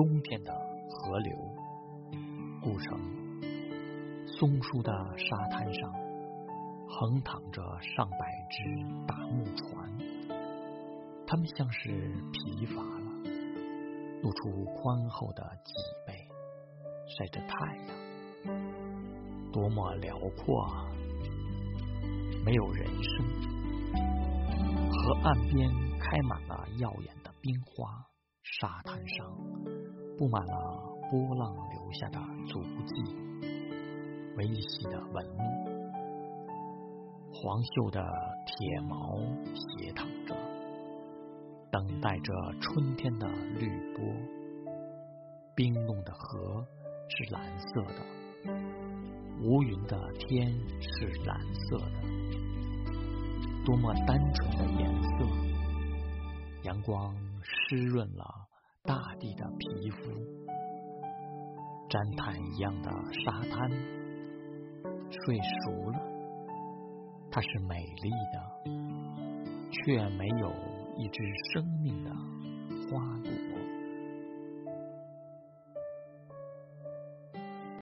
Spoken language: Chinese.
冬天的河流。故城松树的沙滩上，横躺着上百只大木船，它们像是疲乏了，露出宽厚的脊背，晒着太阳，多么辽阔啊！没有人声，河岸边开满了耀眼的冰花，沙滩上布满了波浪留下的足迹，微细的纹路。黄锈的铁锚斜躺着，等待着春天的绿波。冰冻的河是蓝色的，无云的天是蓝色的。多么单纯的颜色！阳光湿润了大地的皮肤，毡毯一样的沙滩睡熟了。它是美丽的，却没有一只生命的花朵